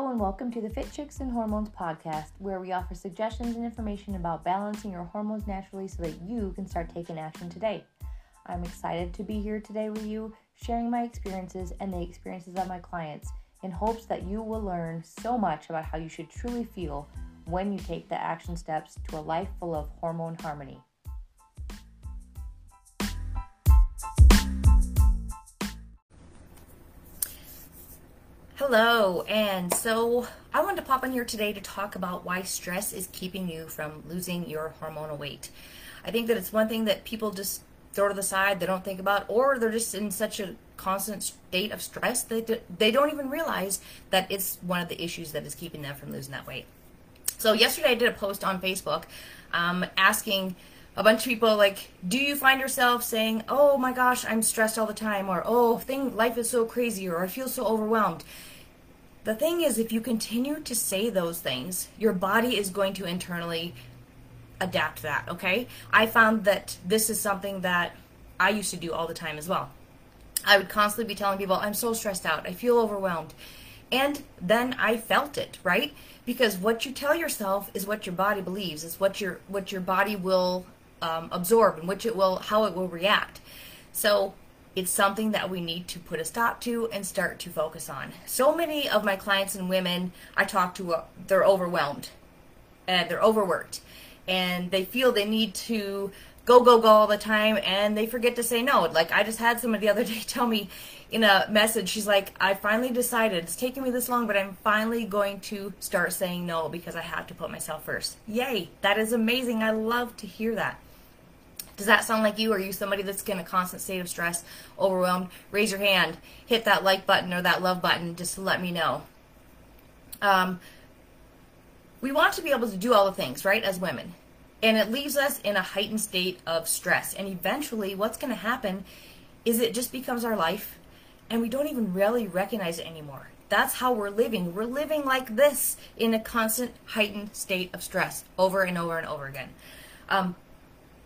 Hello, and welcome to the Fit Chicks and Hormones podcast, where we offer suggestions and information about balancing your hormones naturally so that you can start taking action today. I'm excited to be here today with you, sharing my experiences and the experiences of my clients in hopes that you will learn so much about how you should truly feel when you take the action steps to a life full of hormone harmony. Hello, and so I wanted to pop on here today to talk about why stress is keeping you from losing your hormonal weight. I think that it's one thing that people just throw to the side, they don't think about, or they're just in such a constant state of stress that they don't even realize that it's one of the issues that is keeping them from losing that weight. So, yesterday I did a post on Facebook um, asking a bunch of people like do you find yourself saying oh my gosh i'm stressed all the time or oh thing life is so crazy or i feel so overwhelmed the thing is, if you continue to say those things, your body is going to internally adapt that, okay? I found that this is something that I used to do all the time as well. I would constantly be telling people, I'm so stressed out, I feel overwhelmed. And then I felt it, right? Because what you tell yourself is what your body believes, is what your what your body will um, absorb and which it will how it will react. So it's something that we need to put a stop to and start to focus on. So many of my clients and women I talk to, uh, they're overwhelmed and they're overworked and they feel they need to go, go, go all the time and they forget to say no. Like I just had somebody the other day tell me in a message, she's like, I finally decided, it's taken me this long, but I'm finally going to start saying no because I have to put myself first. Yay, that is amazing. I love to hear that. Does that sound like you? Are you somebody that's in a constant state of stress, overwhelmed? Raise your hand, hit that like button or that love button just to let me know. Um, we want to be able to do all the things, right, as women. And it leaves us in a heightened state of stress. And eventually, what's going to happen is it just becomes our life, and we don't even really recognize it anymore. That's how we're living. We're living like this in a constant heightened state of stress over and over and over again. Um,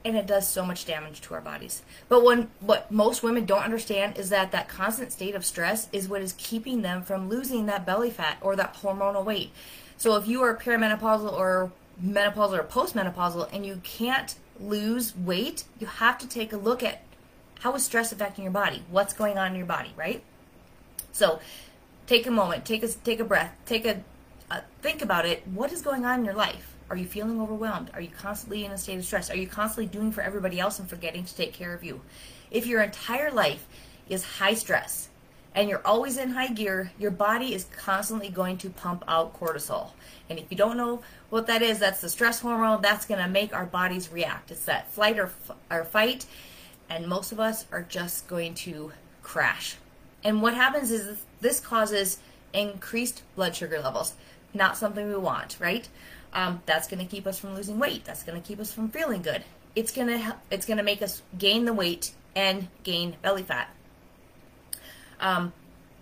and it does so much damage to our bodies. But when what most women don't understand is that that constant state of stress is what is keeping them from losing that belly fat or that hormonal weight. So if you are perimenopausal or menopausal or postmenopausal and you can't lose weight, you have to take a look at how is stress affecting your body? What's going on in your body, right? So take a moment, take a take a breath, take a, a think about it. What is going on in your life? Are you feeling overwhelmed? Are you constantly in a state of stress? Are you constantly doing for everybody else and forgetting to take care of you? If your entire life is high stress and you're always in high gear, your body is constantly going to pump out cortisol. And if you don't know what that is, that's the stress hormone that's going to make our bodies react. It's that flight or, or fight, and most of us are just going to crash. And what happens is this causes increased blood sugar levels. Not something we want, right? Um, that's going to keep us from losing weight. That's going to keep us from feeling good. It's going to it's going to make us gain the weight and gain belly fat. Um,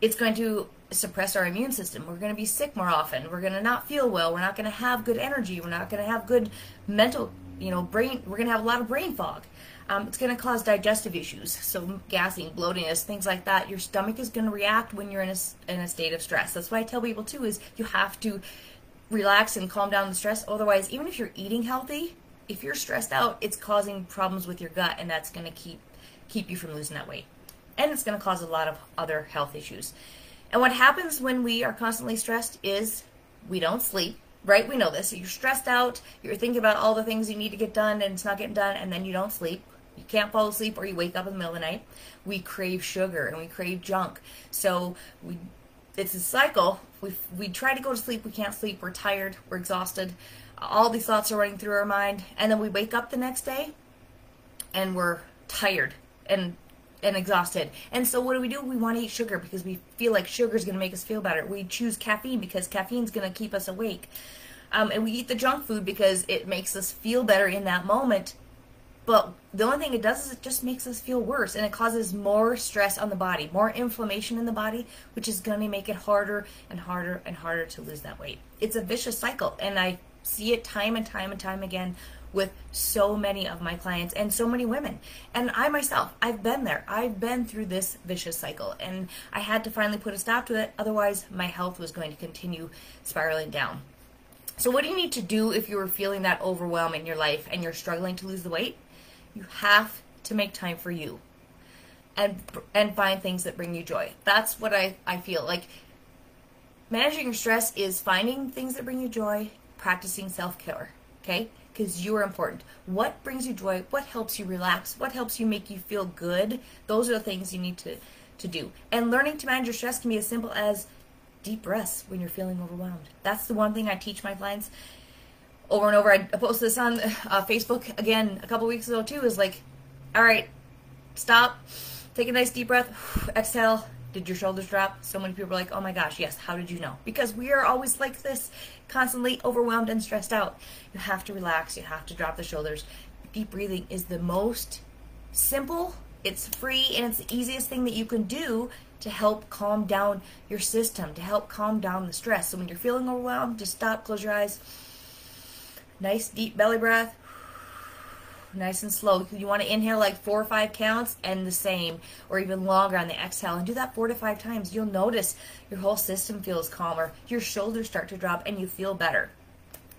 it's going to suppress our immune system. We're going to be sick more often. We're going to not feel well. We're not going to have good energy. We're not going to have good mental, you know, brain. We're going to have a lot of brain fog. Um, it's going to cause digestive issues, so gassing, bloatiness, things like that. Your stomach is going to react when you're in a, in a state of stress. That's why I tell people too is you have to relax and calm down the stress. Otherwise, even if you're eating healthy, if you're stressed out, it's causing problems with your gut, and that's going to keep keep you from losing that weight. And it's going to cause a lot of other health issues. And what happens when we are constantly stressed is we don't sleep, right? We know this. So you're stressed out, you're thinking about all the things you need to get done, and it's not getting done, and then you don't sleep. You can't fall asleep, or you wake up in the middle of the night. We crave sugar and we crave junk. So we it's a cycle. We we try to go to sleep, we can't sleep, we're tired, we're exhausted. All these thoughts are running through our mind, and then we wake up the next day, and we're tired and and exhausted. And so what do we do? We want to eat sugar because we feel like sugar is going to make us feel better. We choose caffeine because caffeine is going to keep us awake. Um, and we eat the junk food because it makes us feel better in that moment but the only thing it does is it just makes us feel worse and it causes more stress on the body, more inflammation in the body, which is going to make it harder and harder and harder to lose that weight. It's a vicious cycle and I see it time and time and time again with so many of my clients and so many women. And I myself, I've been there. I've been through this vicious cycle and I had to finally put a stop to it. Otherwise, my health was going to continue spiraling down. So, what do you need to do if you are feeling that overwhelm in your life and you're struggling to lose the weight? You have to make time for you and and find things that bring you joy. That's what I, I feel like managing your stress is finding things that bring you joy, practicing self-care, okay? Because you are important. What brings you joy? What helps you relax? What helps you make you feel good? Those are the things you need to to do. And learning to manage your stress can be as simple as deep breaths when you're feeling overwhelmed. That's the one thing I teach my clients over and over. I posted this on uh, Facebook again a couple weeks ago too. Is like, all right, stop, take a nice deep breath, exhale. Did your shoulders drop? So many people are like, oh my gosh, yes. How did you know? Because we are always like this, constantly overwhelmed and stressed out. You have to relax. You have to drop the shoulders. Deep breathing is the most simple. It's free and it's the easiest thing that you can do to help calm down your system, to help calm down the stress. So when you're feeling overwhelmed, just stop, close your eyes. Nice deep belly breath nice and slow. You want to inhale like four or five counts and the same, or even longer on the exhale. And do that four to five times. You'll notice your whole system feels calmer, your shoulders start to drop, and you feel better.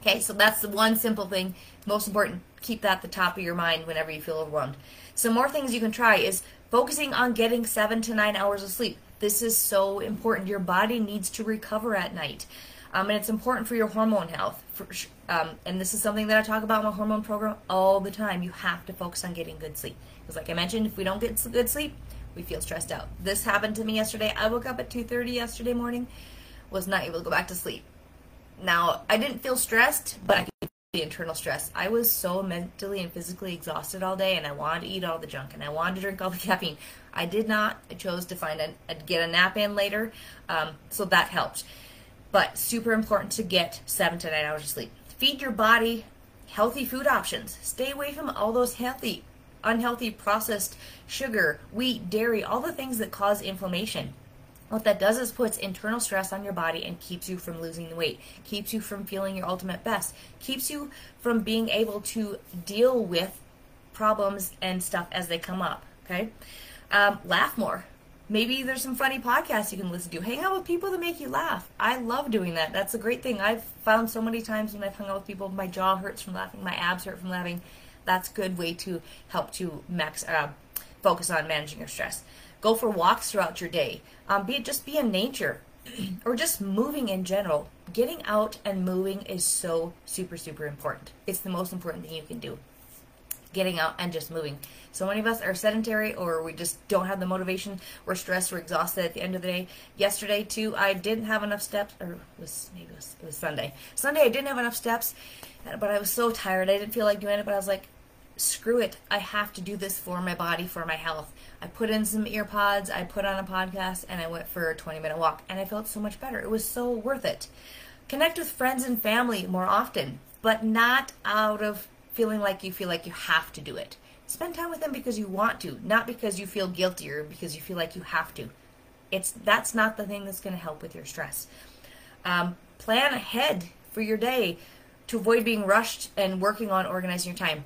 Okay, so that's the one simple thing. Most important, keep that at the top of your mind whenever you feel overwhelmed. Some more things you can try is focusing on getting seven to nine hours of sleep. This is so important. Your body needs to recover at night. Um, and it's important for your hormone health. For, um, and this is something that I talk about in my hormone program all the time. You have to focus on getting good sleep. Because, like I mentioned, if we don't get good sleep, we feel stressed out. This happened to me yesterday. I woke up at 2:30 yesterday morning, was not able to go back to sleep. Now, I didn't feel stressed, but I could the internal stress. I was so mentally and physically exhausted all day, and I wanted to eat all the junk, and I wanted to drink all the caffeine. I did not. I chose to find a, get a nap in later, um, so that helped. But super important to get seven to nine hours of sleep. Feed your body healthy food options. Stay away from all those healthy, unhealthy processed sugar, wheat, dairy, all the things that cause inflammation. What that does is puts internal stress on your body and keeps you from losing the weight, keeps you from feeling your ultimate best, keeps you from being able to deal with problems and stuff as they come up. Okay? Um, laugh more maybe there's some funny podcasts you can listen to. Hang out with people that make you laugh. I love doing that. That's a great thing. I've found so many times when I've hung out with people, my jaw hurts from laughing, my abs hurt from laughing. That's a good way to help to max uh, focus on managing your stress. Go for walks throughout your day. Um, be just be in nature, or just moving in general. Getting out and moving is so super super important. It's the most important thing you can do getting out and just moving. So many of us are sedentary or we just don't have the motivation. We're stressed, we're exhausted at the end of the day. Yesterday too, I didn't have enough steps or was maybe it was, it was Sunday. Sunday I didn't have enough steps, but I was so tired. I didn't feel like doing it, but I was like screw it. I have to do this for my body, for my health. I put in some ear pods, I put on a podcast, and I went for a 20 minute walk, and I felt so much better. It was so worth it. Connect with friends and family more often, but not out of feeling like you feel like you have to do it. Spend time with them because you want to, not because you feel guilty or because you feel like you have to. It's that's not the thing that's going to help with your stress. Um, plan ahead for your day to avoid being rushed and working on organizing your time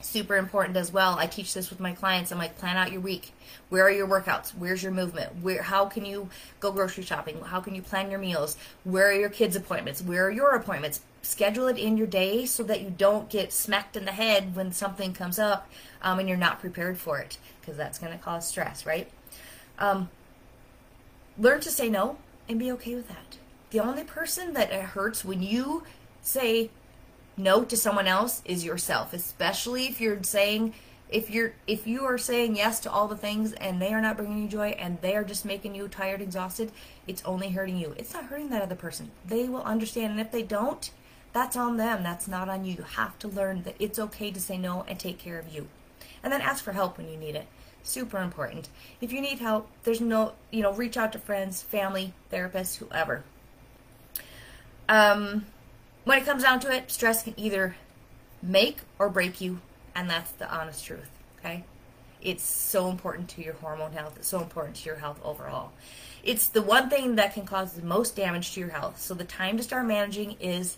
super important as well. I teach this with my clients. I'm like, plan out your week. Where are your workouts? Where's your movement? Where? How can you go grocery shopping? How can you plan your meals? Where are your kids' appointments? Where are your appointments? Schedule it in your day so that you don't get smacked in the head when something comes up um, and you're not prepared for it because that's going to cause stress, right? Um, learn to say no and be okay with that. The only person that it hurts when you say no to someone else is yourself, especially if you're saying if you're if you are saying yes to all the things and they are not bringing you joy and they are just making you tired exhausted it's only hurting you. It's not hurting that other person. They will understand and if they don't that's on them. That's not on you. You have to learn that it's okay to say no and take care of you. And then ask for help when you need it. Super important. If you need help there's no you know reach out to friends family therapists whoever. Um when it comes down to it, stress can either make or break you, and that's the honest truth, okay? It's so important to your hormone health, it's so important to your health overall. It's the one thing that can cause the most damage to your health. So the time to start managing is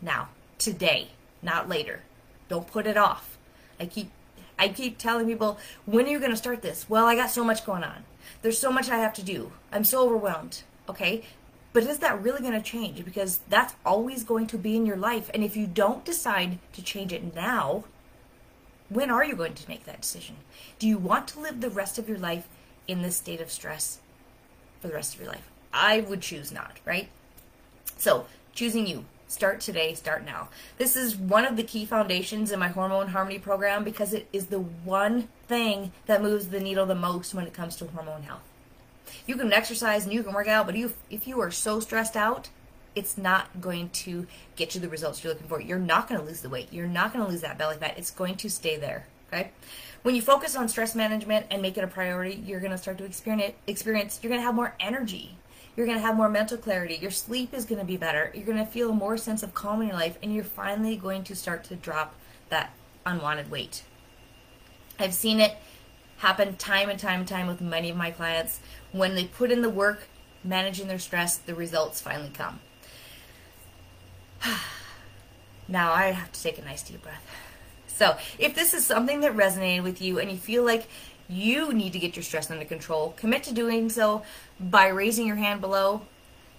now, today, not later. Don't put it off. I keep I keep telling people, when are you going to start this? Well, I got so much going on. There's so much I have to do. I'm so overwhelmed. Okay? But is that really going to change? Because that's always going to be in your life. And if you don't decide to change it now, when are you going to make that decision? Do you want to live the rest of your life in this state of stress for the rest of your life? I would choose not, right? So, choosing you. Start today, start now. This is one of the key foundations in my Hormone Harmony program because it is the one thing that moves the needle the most when it comes to hormone health. You can exercise and you can work out, but you, if you are so stressed out, it's not going to get you the results you're looking for. You're not going to lose the weight. You're not going to lose that belly fat. It's going to stay there. Okay. When you focus on stress management and make it a priority, you're going to start to experience. Experience. You're going to have more energy. You're going to have more mental clarity. Your sleep is going to be better. You're going to feel more sense of calm in your life, and you're finally going to start to drop that unwanted weight. I've seen it happen time and time and time with many of my clients. When they put in the work managing their stress, the results finally come. now I have to take a nice deep breath. So, if this is something that resonated with you and you feel like you need to get your stress under control, commit to doing so by raising your hand below.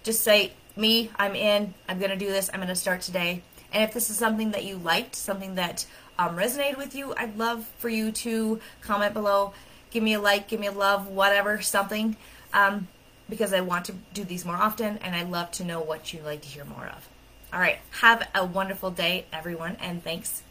Just say, Me, I'm in, I'm going to do this, I'm going to start today. And if this is something that you liked, something that um, resonated with you, I'd love for you to comment below. Give me a like, give me a love, whatever, something. Um, because I want to do these more often and I'd love to know what you'd like to hear more of. All right, have a wonderful day, everyone, and thanks.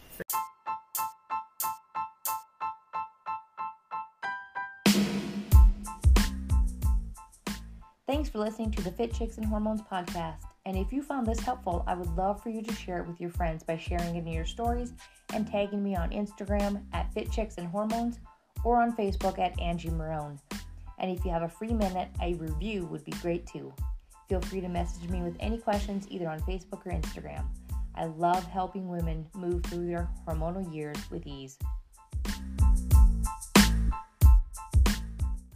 Thanks for listening to the Fit Chicks and Hormones podcast. And if you found this helpful, I would love for you to share it with your friends by sharing it in your stories and tagging me on Instagram at Fit Chicks and Hormones or on Facebook at Angie Marone. And if you have a free minute, a review would be great too. Feel free to message me with any questions either on Facebook or Instagram. I love helping women move through their hormonal years with ease.